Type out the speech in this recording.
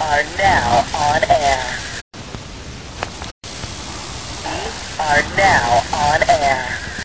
are now on air. We are now